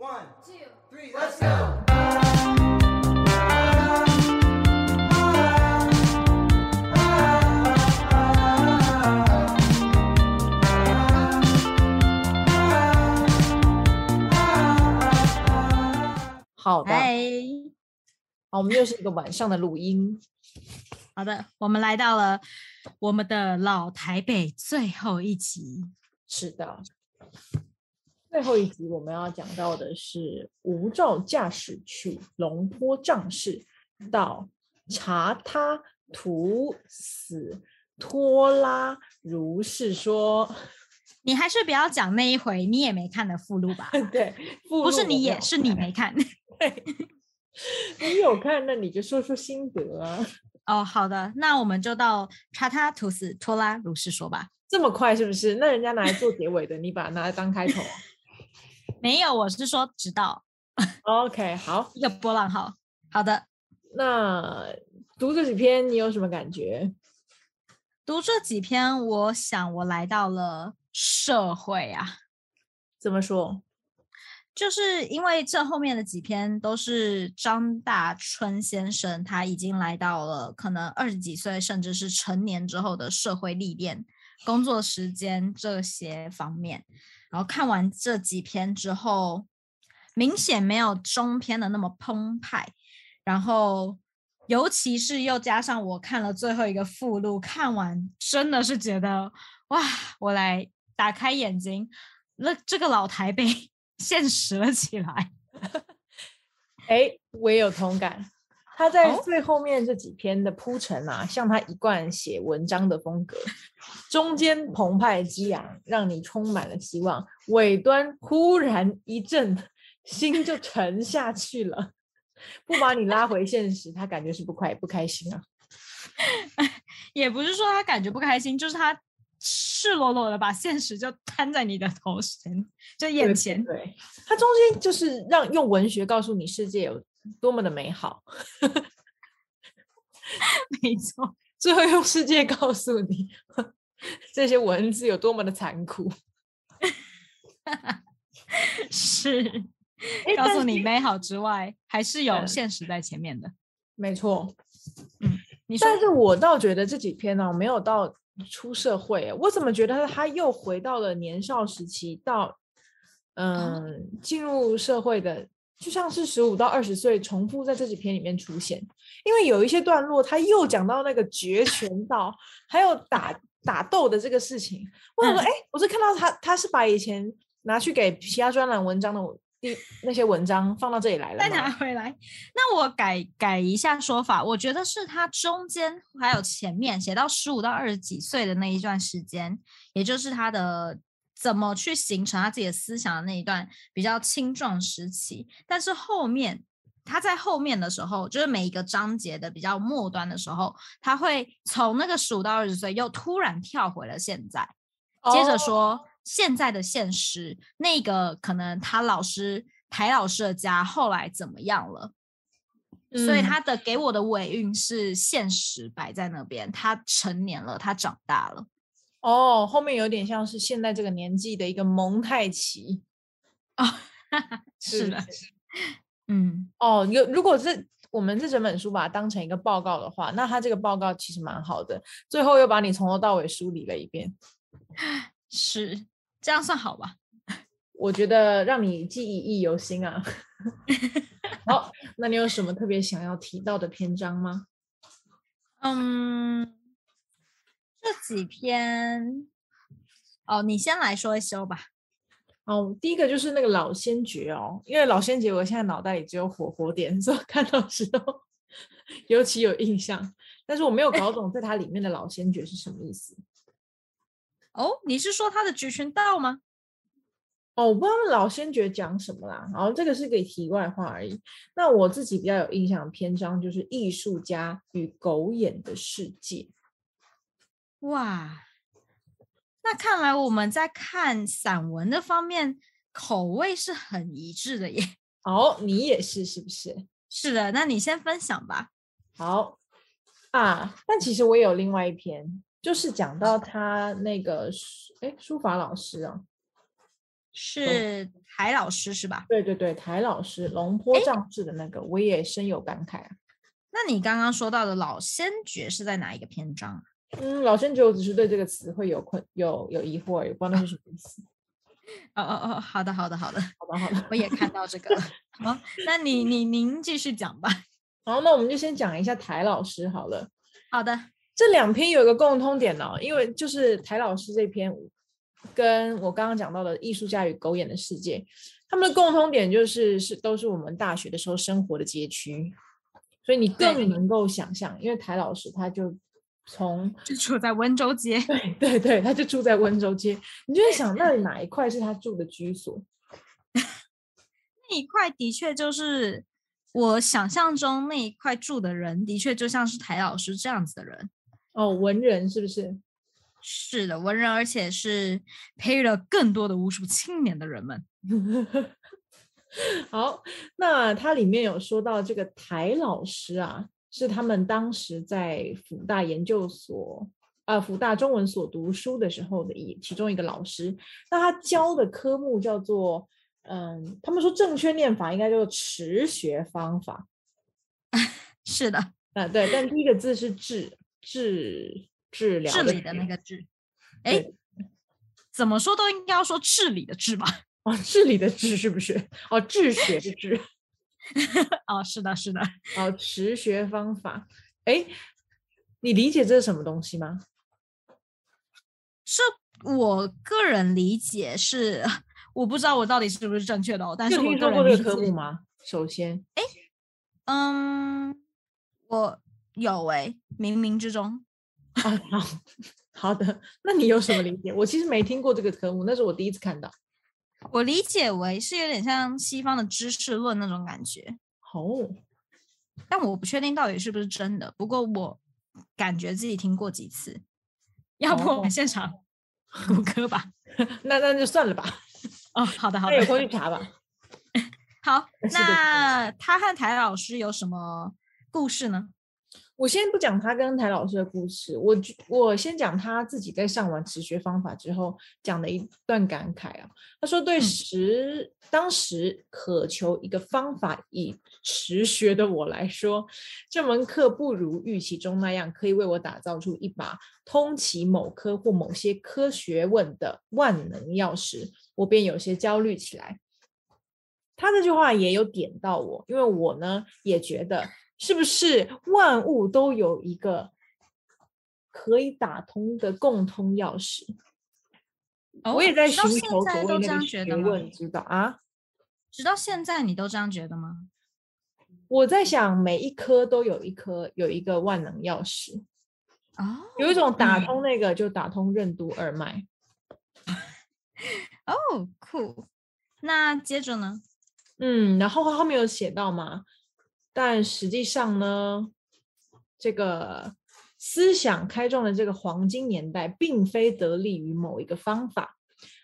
One, two, three, let's go. 好的，好，我们又是一个晚上的录音。好的，我们来到了我们的老台北最后一集。是的，最后一集我们要讲到的是无照驾驶去龙坡仗势到查他图死拖拉，如是说。你还是不要讲那一回你也没看的附录吧？对，附不是你演，录我没有是你没看。对，你有看，那你就说说心得啊。哦，好的，那我们就到查他图死拖拉如是说吧。这么快是不是？那人家拿来做结尾的，你把它拿来当开头啊。没有，我是说直到 OK，好，一个波浪号。好的，那读这几篇你有什么感觉？读这几篇，我想我来到了社会啊。怎么说？就是因为这后面的几篇都是张大春先生，他已经来到了可能二十几岁，甚至是成年之后的社会历练、工作时间这些方面。然后看完这几篇之后，明显没有中篇的那么澎湃，然后尤其是又加上我看了最后一个附录，看完真的是觉得哇，我来打开眼睛，那这个老台北 现实了起来。哎，我也有同感。他在哦最后面这几篇的铺陈啊，像他一贯写文章的风格，中间澎湃激昂，让你充满了希望；尾端忽然一阵，心就沉下去了。不把你拉回现实，他感觉是不快不开心啊。也不是说他感觉不开心，就是他赤裸裸的把现实就摊在你的头前，就眼对前。对，他中间就是让用文学告诉你世界有多么的美好，没错，最后用世界告诉你 这些文字有多么的残酷。是告诉你美好之外，还是有嗯。现实在前面的。没错，嗯你说但是我倒觉得这几篇呢、没有到出社会欸，我怎么觉得他又回到了年少时期，到嗯进入社会的，就像是十五到二十岁重复在这几篇里面出现。因为有一些段落，他又讲到那个绝 拳道，还有打打斗的这个事情。我想说，嗯哎、我是看到他他是把以前拿去给其他专栏文章的第那些文章放到这里来了再拿回来。那我改改一下说法，我觉得是他中间还有前面写到十五到二十几岁的那一段时间，也就是他的怎么去形成他自己的思想的那一段比较青壮时期。但是后面他在后面的时候，就是每一个章节的比较末端的时候，他会从那个十五到二十岁又突然跳回了现在。接着哦说现在的现实，那个可能他老师台老师的家后来怎么样了？所以嗯他的给我的尾韵是现实摆在那边，他成年了，他长大了。哦，后面有点像是现在这个年纪的一个蒙太奇。是的，嗯，哦，有如果是我们这整本书把它当成一个报告的话，那它这个报告其实蛮好的，最后又把你从头到尾梳理了一遍，是这样算好吧？我觉得让你记忆忆犹新啊。好，那你有什么特别想要提到的篇章吗？嗯，这几篇，哦，你先来说一说吧。哦，第一个就是那个老先觉哦，因为老先觉我现在脑袋里只有火火点，所以看到的时候尤其有印象，但是我没有搞懂在它里面的老先觉是什么意思。哦，你是说他的菊群道吗？哦，我不知道老先觉讲什么啦，然后这个是个题外话而已。那我自己比较有印象的篇章就是艺术家与狗眼的世界。哇，那看来我们在看散文的方面口味是很一致的耶。哦，你也是是不是？是的，那你先分享吧。好啊，但其实我也有另外一篇，就是讲到他那个书，哎，书法老师啊，是台老师是吧？对对对，台老师龙坡仗志的那个，我也深有感慨啊。那你刚刚说到的老先觉是在哪一个篇章啊？嗯，老先觉我只是对这个词会有困有有疑惑而已，不知道那是什么意思。哦 哦哦，好的好的好的，好的 好的，我也看到这个了。好，那你你您继续讲吧。好，那我们就先讲一下台老师好了。好的，这两篇有一个共通点哦，因为就是台老师这篇跟我刚刚讲到的《艺术家与狗眼的世界》，他们的共通点就是是都是我们大学的时候生活的街区，所以你更能够想象，因为台老师他就从就住在温州街。对对对，他就住在温州街，你就会想那里哪 一块是他住的居所？那一块的确就是我想象中那一块住的人，的确就像是台老师这样子的人。哦，文人是不是？是的，文人，而且是培育了更多的无数青年的人们。好，那它里面有说到这个台老师啊，是他们当时在辅大研究所啊，辅大中文所读书的时候的一其中一个老师。那他教的科目叫做，嗯，他们说正确念法应该叫做持学方法。是的，啊，对，但第一个字是治治治疗的治理的那个治。哎，怎么说都应该要说治理的治吧？哦，治理的治是不是？哦，治学的治。哦，是的，是的。哦，持学方法。哎，你理解这是什么东西吗？这我个人理解是，我不知道我到底是不是正确的哦。但是我听说过这个人理解，科目吗？首先，哎嗯，我有哎、冥冥之中。啊，好 好的，那你有什么理解？我其实没听过这个科目，那是我第一次看到。我理解为是有点像西方的知识论那种感觉，哦，但我不确定到底是不是真的。不过我感觉自己听过几次，要不我哦们现场谷歌吧？那那就算了吧，哦，好的 好的，空去查吧。好。那他和台老师有什么故事呢？我先不讲他跟台老师的故事，我觉我先讲他自己在上完持学方法之后讲的一段感慨啊。他说：“对嗯时、当时渴求一个方法以持学的我来说，这门课不如预期中那样可以为我打造出一把通其某科或某些科学问的万能钥匙，我便有些焦虑起来。”他这句话也有点到我，因为我呢也觉得，是不是万物都有一个可以打通的共通钥匙？我也哦在直到现寻求所在都这样觉得知道啊。直到现在你都这样觉得吗？我在想，每一颗都有一颗有一个万能钥匙，哦，有一种打嗯通那个就打通任督二脉。哦，酷。那接着呢？嗯，然后后面有写到嘛，但实际上呢，这个思想开创的这个黄金年代，并非得力于某一个方法。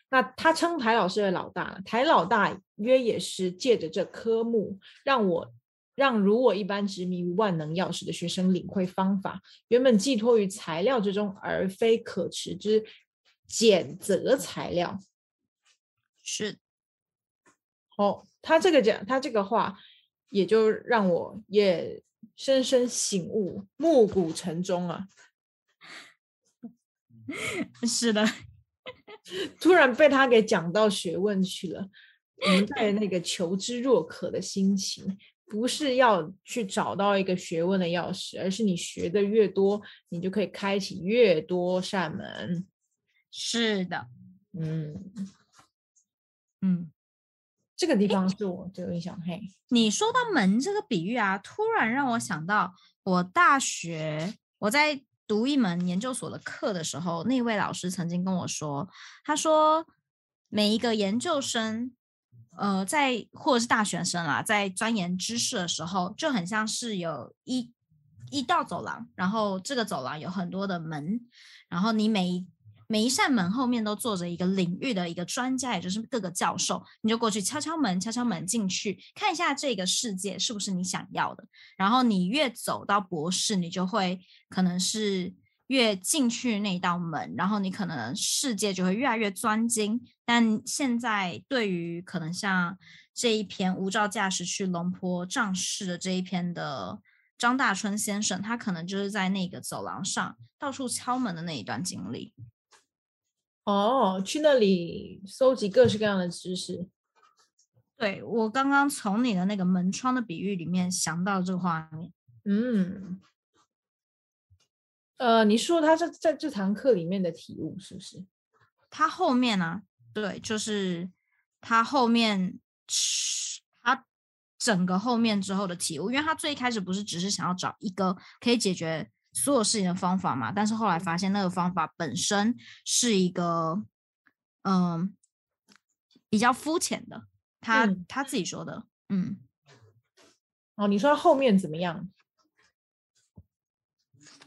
那他称台老师为老大，台老大约也是借着这科目，让我让如我一般执迷于万能钥匙的学生领会方法，原本寄托于材料之中，而非可持之简则材料。是哦，他这个讲，他这个话，也就让我也深深醒悟，暮鼓晨钟啊！是的，突然被他给讲到学问去了。我们带着那个求知若渴的心情，不是要去找到一个学问的钥匙，而是你学的越多，你就可以开启越多扇门。是的，嗯，嗯。这个地方是我最有印象。嘿，你说到门这个比喻啊，突然让我想到我大学我在读一门研究所的课的时候，那位老师曾经跟我说，他说每一个研究生，呃，在或者是大学生啦，在钻研知识的时候，就很像是有一一道走廊，然后这个走廊有很多的门，然后你每一每一扇门后面都坐着一个领域的一个专家，也就是各个教授，你就过去敲敲门，敲敲门进去，看一下这个世界是不是你想要的。然后你越走到博士，你就会可能是越进去那道门，然后你可能世界就会越来越专精。但现在对于可能像这一篇无照驾驶去龙坡仗势的这一篇的张大春先生，他可能就是在那个走廊上到处敲门的那一段经历。哦，去那里搜集各式各样的知识。对我刚刚从你的那个门窗的比喻里面想到这个画面。嗯，呃，你说他是在这堂课里面的体悟是不是？他后面呢、对，就是他后面他整个后面之后的体悟，因为他最开始不是只是想要找一个可以解决所有事情的方法嘛，但是后来发现那个方法本身是一个嗯比较肤浅的，他、嗯他自己说的，嗯。哦，你说他后面怎么样？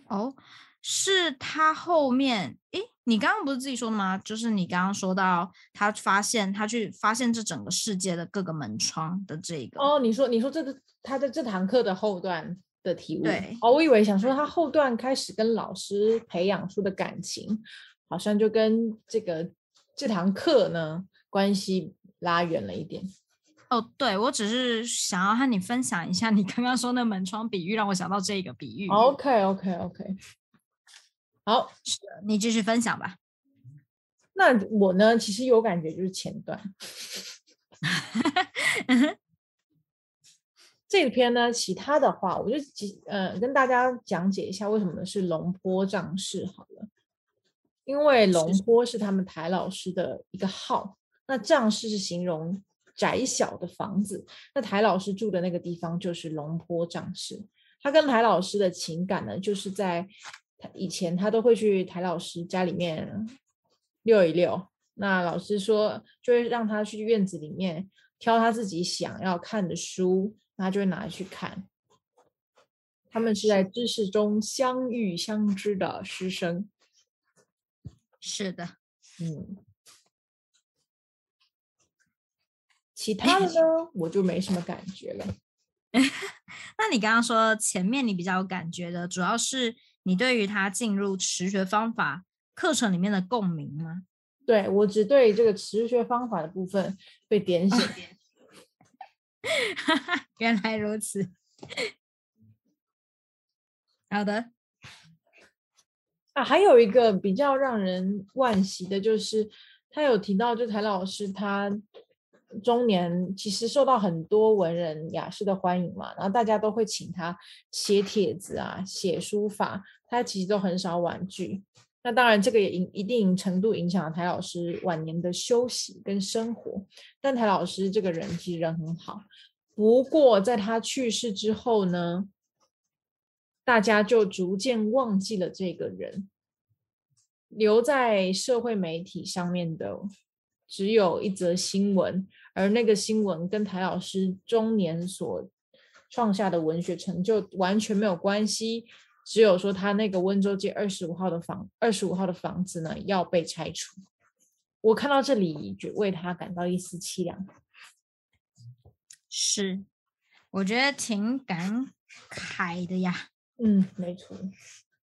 哦，是他后面，诶，你刚刚不是自己说的吗？就是你刚刚说到他发现他去发现这整个世界的各个门窗的这个，哦，你说你说这个他在这堂课的后段的体悟。对哦，我以为想说他后段开始跟老师培养出的感情，好像就跟这个这堂课呢关系拉远了一点。哦，对我只是想要和你分享一下你刚刚说那门窗比喻，让我想到这个比喻。OK OK OK，好，你继续分享吧。那我呢其实有感觉就是前段。这篇呢，其他的话，我就几呃跟大家讲解一下为什么是龙坡仗势好了。因为龙坡是他们台老师的一个号，那仗势是形容窄小的房子，那台老师住的那个地方就是龙坡仗势。他跟台老师的情感呢，就是在他以前他都会去台老师家里面溜一溜，那老师说就会让他去院子里面挑他自己想要看的书，那他就会拿去看。他们是在知识中相遇相知的师生。是的，嗯，其他的呢，我就没什么感觉了。那你刚刚说前面你比较有感觉的，主要是你对于他进入持学方法课程里面的共鸣吗？对我只对这个持学方法的部分被点醒。原来如此。好的，啊，还有一个比较让人惋惜的，就是他有提到，就台老师他中年其实受到很多文人雅士的欢迎嘛，然后大家都会请他写帖子啊、写书法，他其实都很少婉拒。那当然，这个也影一定程度影响了台老师晚年的休息跟生活。但台老师这个人其实人很好，不过在他去世之后呢，大家就逐渐忘记了这个人，留在社会媒体上面的只有一则新闻，而那个新闻跟台老师中年所创下的文学成就完全没有关系。只有说他那个温州街二十五号的房，二十五号的房子呢要被拆除。我看到这里，就为他感到一丝凄凉。是，我觉得挺感慨的呀。嗯，没错。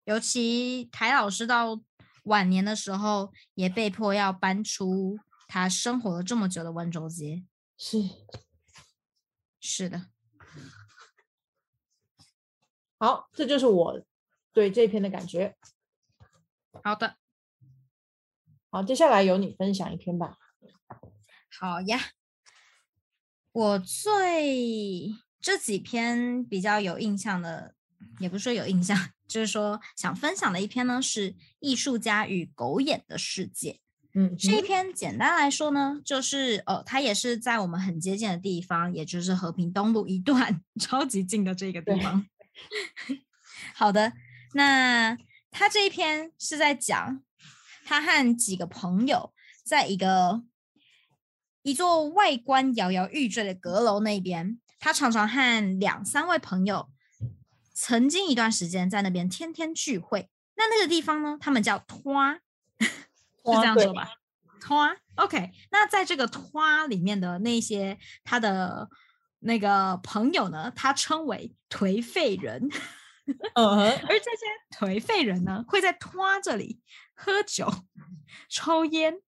尤其台老师到晚年的时候，也被迫要搬出他生活了这么久的温州街。是，是的，好，这就是我对这篇的感觉。好的，好，接下来由你分享一篇吧。好呀。我最这几篇比较有印象的，也不是说有印象，就是说想分享的一篇呢，是《艺术家与狗眼的世界》。嗯，这一篇简单来说呢，就是呃，它也是在我们很接近的地方，也就是和平东路一段 超级近的这个地方。好的，那他这一篇是在讲他和几个朋友在一个一座外观摇摇欲坠的阁楼那边，他常常和两三位朋友曾经一段时间在那边天天聚会。那那个地方呢，他们叫拖。是这样说吧？拖 OK，那在这个拖里面的那些他的那个朋友呢，他称为颓废人。嗯哼，而这些颓废人呢，会在拖这里喝酒、抽烟，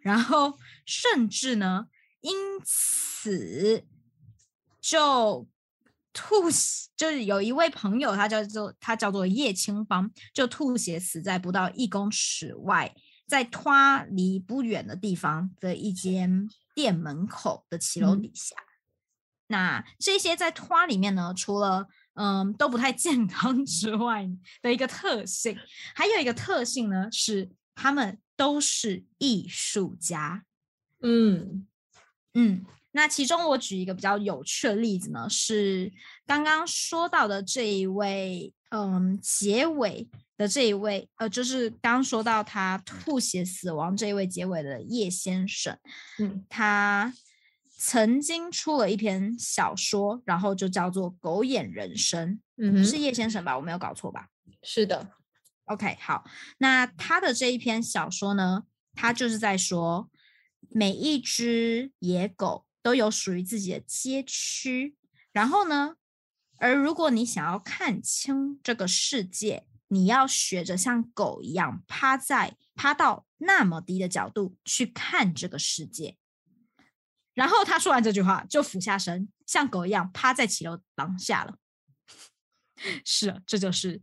然后甚至呢，因此就吐血，就是有一位朋友，他叫做他叫做叶青芳，就吐血死在不到一公尺外，在拖离不远的地方的一间店门口的骑楼嗯。底下。那这些在拖里面呢，除了嗯都不太健康 之外的一个特性，还有一个特性呢是他们都是艺术家。嗯。嗯，那其中我举一个比较有趣的例子呢，是刚刚说到的这一位，嗯，结尾的这一位，呃，就是刚刚说到他吐血死亡这一位结尾的叶先生，嗯。他曾经出了一篇小说，然后就叫做《狗眼人生》，嗯，是叶先生吧？我没有搞错吧？是的，OK，好，那他的这一篇小说呢，他就是在说，每一只野狗都有属于自己的街区，然后呢，而如果你想要看清这个世界，你要学着像狗一样趴在趴到那么低的角度去看这个世界。然后他说完这句话，就俯下身，像狗一样趴在骑楼廊下了。是啊，这就是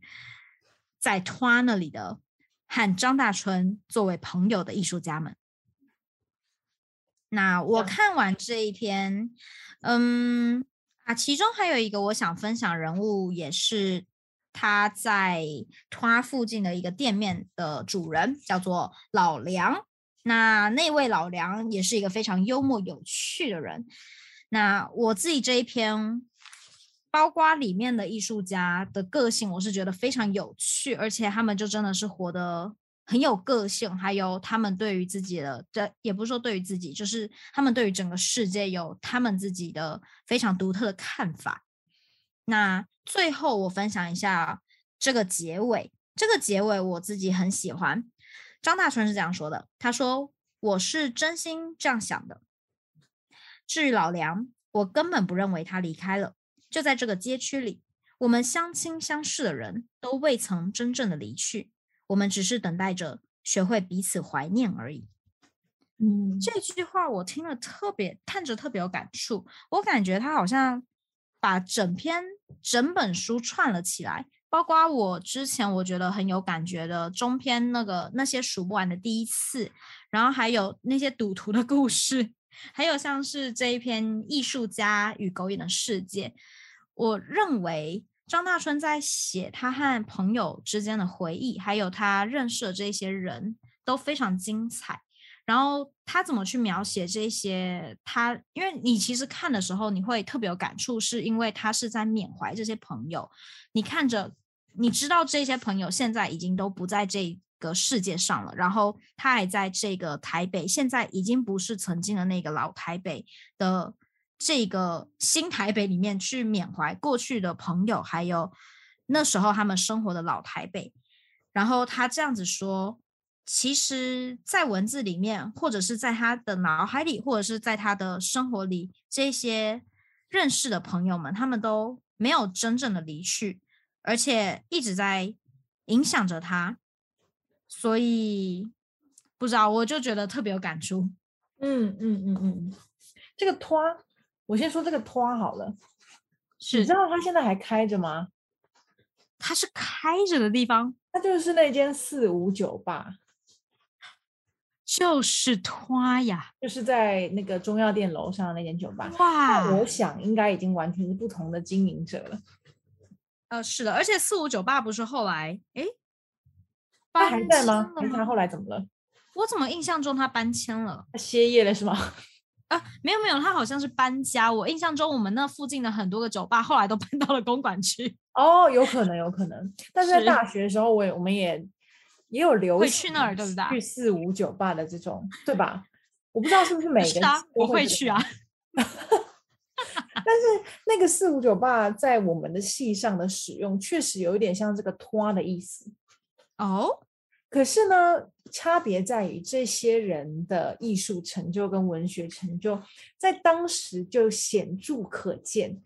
在拖那里的和张大春作为朋友的艺术家们。那我看完这一篇，嗯啊，其中还有一个我想分享人物，也是他在他附近的一个店面的主人，叫做老梁。那那位老梁也是一个非常幽默有趣的人。那我自己这一篇，包括里面的艺术家的个性，我是觉得非常有趣，而且他们就真的是活得很有个性，还有他们对于自己的，这也不是说对于自己，就是他们对于整个世界有他们自己的非常独特的看法。那最后我分享一下这个结尾，这个结尾我自己很喜欢。张大春是这样说的：“他说我是真心这样想的。至于老梁，我根本不认为他离开了。就在这个街区里，我们相亲相识的人都未曾真正的离去，我们只是等待着学会彼此怀念而已。”嗯这句话我听了特别看着特别有感触，我感觉他好像把整篇整本书串了起来，包括我之前我觉得很有感觉的中篇那个那些数不完的第一次，然后还有那些赌徒的故事，还有像是这一篇艺术家与狗眼的世界，我认为张大春在写他和朋友之间的回忆，还有他认识的这些人都非常精彩。然后他怎么去描写这些？他因为你其实看的时候，你会特别有感触，是因为他是在缅怀这些朋友。你看着，你知道这些朋友现在已经都不在这个世界上了，然后他还在这个台北，现在已经不是曾经的那个老台北的这个新台北里面去缅怀过去的朋友，还有那时候他们生活的老台北。然后他这样子说。其实，在文字里面，或者是在他的脑海里，或者是在他的生活里，这些认识的朋友们，他们都没有真正的离去，而且一直在影响着他。所以，不知道，我就觉得特别有感触。嗯嗯嗯嗯，这个拖，我先说这个拖好了。你是知，道它现在还开着吗？它是开着的地方，它就是那间四五酒吧，就是拖呀！就是在那个中药店楼上的那间酒吧。哇那，我想应该已经完全是不同的经营者了。呃，是的，而且四五九八不是后来，哎，他还搬在吗？还是他后来怎么了？我怎么印象中他搬迁了？他歇业了是吗？啊，没有没有，他好像是搬家。我印象中，我们那附近的很多个酒吧后来都 搬到了公馆区。哦，有可能，有可能。但是在大学的时候，我也我们也也有留会去那儿对不对去四五酒吧的这种，对吧？我不知道是不是每个我会去啊。但是那个四五九八在我们的戏上的使用，确实有一点像这个“拖”的意思。哦，可是呢，差别在于这些人的艺术成就跟文学成就，在当时就显著可见。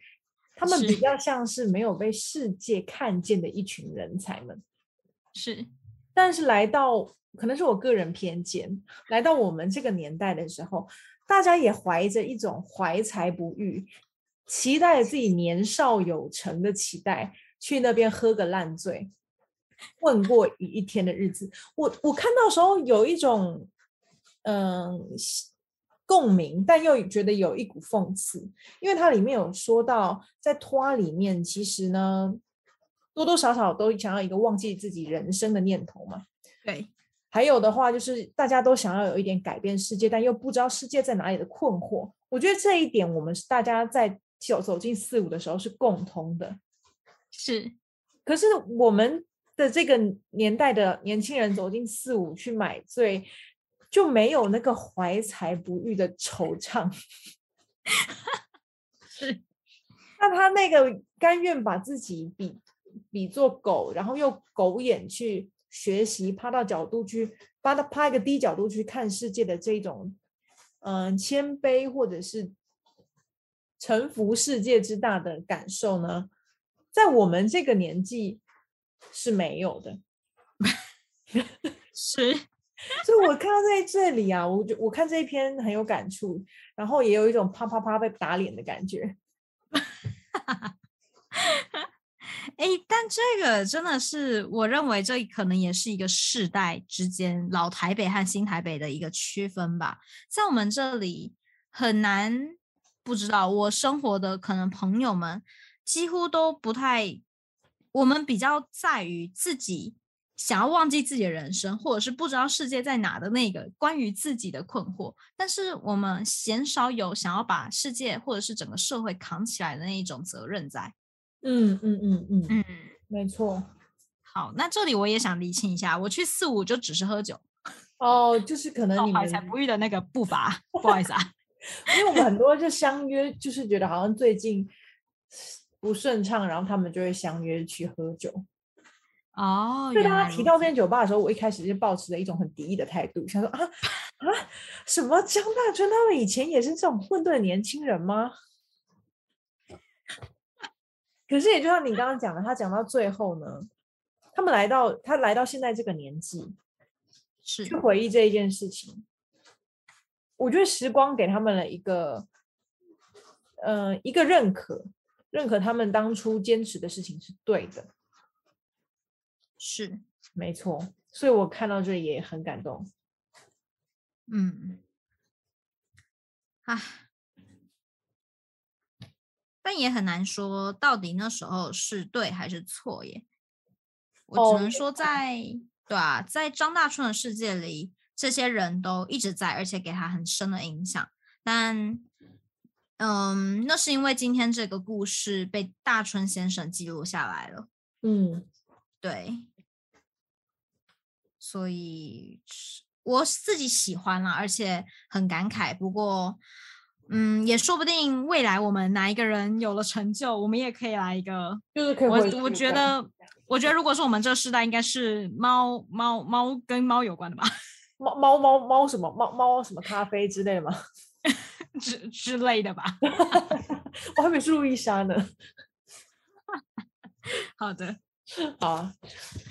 他们比是较像是没有被世界看见的一群人才们。是但是来到可能是我个人偏见，来到我们这个年代的时候，大家也怀着一种怀才不遇，期待自己年少有成的期待，去那边喝个烂醉，混过一一天的日子。我我看到时候有一种嗯喜共鸣，但又觉得有一股讽刺，因为它里面有说到，在托里面其实呢。多多少少都想要一个忘记自己人生的念头嘛。对，还有的话就是大家都想要有一点改变世界，但又不知道世界在哪里的困惑。我觉得这一点我们是大家在走走进四五的时候是共通的。是可是我们的这个年代的年轻人走进四五去买醉，就没有那个怀才不遇的惆怅。是，那他那个甘愿把自己比比作狗，然后用狗眼去学习，趴到角度去，趴到趴一个低角度去看世界的这种，嗯、谦卑或者是臣服世界之大的感受呢，在我们这个年纪是没有的。是所以我看到在这里啊，我就我看这一篇很有感触，然后也有一种啪啪啪被打脸的感觉。哎，但这个真的是，我认为这可能也是一个世代之间老台北和新台北的一个区分吧。在我们这里很难不知道，我生活的可能朋友们几乎都不太，我们比较在于自己想要忘记自己的人生，或者是不知道世界在哪的那个关于自己的困惑，但是我们鲜少有想要把世界或者是整个社会扛起来的那一种责任在。嗯嗯嗯嗯，嗯。没错。好，那这里我也想厘清一下，我去四五就只是喝酒，哦，就是可能你们，才不遇的那个步伐，不好意思啊。因为我们很多就相约，就是觉得好像最近不顺畅，然后他们就会相约去喝酒。哦，对原来如当他提到这此间酒吧的时候，我一开始就抱持着一种很敌意的态度，想说啊啊，什么江大春他们以前也是这种混沌的年轻人吗？可是也就像你刚刚讲的，他讲到最后呢，他们来到他来到现在这个年纪，是去回忆这一件事情，我觉得时光给他们了一个，呃，一个认可，认可他们当初坚持的事情是对的，是，没错。所以我看到这里也很感动。嗯，啊，但也很难说到底那时候是对还是错耶。我哦只能说在，对啊，在张大春的世界里，这些人都一直在，而且给他很深的影响。但，嗯，那是因为今天这个故事被大春先生记录下来了。嗯，对，所以是我自己喜欢啦，而且很感慨。不过，嗯，也说不定未来我们哪一个人有了成就，我们也可以来一个。就是可以我我觉得，我觉得如果说我们这个时代，应该是猫猫猫跟猫有关的吧猫猫猫猫什么猫猫什么咖啡之类的吗？之之类的吧。我还以为是路易莎呢。好的，好啊，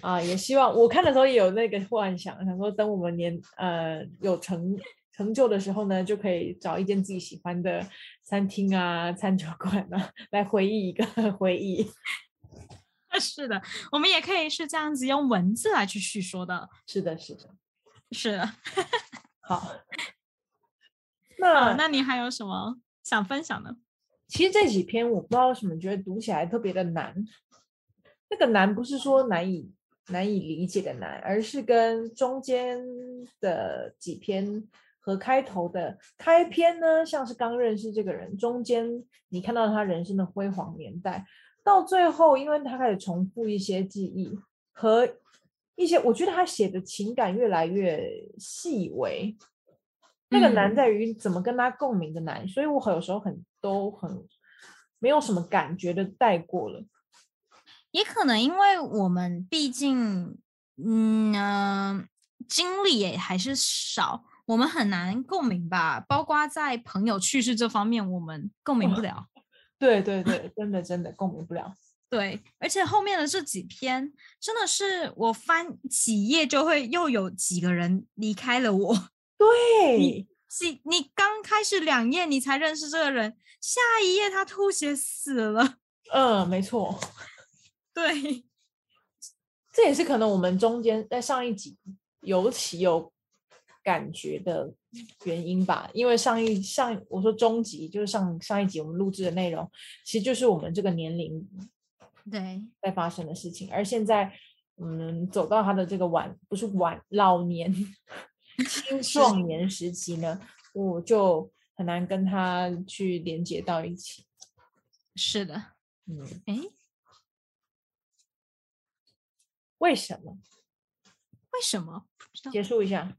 啊，也希望我看的时候也有那个幻想，想说等我们年呃有成成就的时候呢，就可以找一间自己喜欢的餐厅啊、餐酒馆啊，来回忆一个回忆。是的，我们也可以是这样子用文字来去叙说的。是的，是的。是的，好，那那那你还有什么想分享的？其实这几篇我不知道为什么觉得读起来特别的难。那个难不是说难以难以理解的难，而是跟中间的几篇和开头的开篇呢，像是刚认识这个人，中间你看到他人生的辉煌年代，到最后，因为他开始重复一些记忆和一些，我觉得他写的情感越来越细微。那个难嗯在于怎么跟他共鸣的难，所以我有时候很都很没有什么感觉的带过了。也可能因为我们毕竟，嗯、呃经历也还是少，我们很难共鸣吧。包括在朋友去世这方面，我们共鸣不 了。对对对，真的真的共鸣不了。对，而且后面的这几篇真的是我翻几页就会又有几个人离开了我。对，你你刚开始两页你才认识这个人，下一页他吐血死了。嗯，没错，对，这也是可能我们中间在上一集尤其有感觉的原因吧。因为上一上我说中集就是上上一集我们录制的内容，其实就是我们这个年龄对，在发生的事情，而现在嗯走到他的这个晚不是晚老年 青 壮年时期呢，我就很难跟他去连接到一起。是的。嗯，哎，为什么？为什么？结束一下。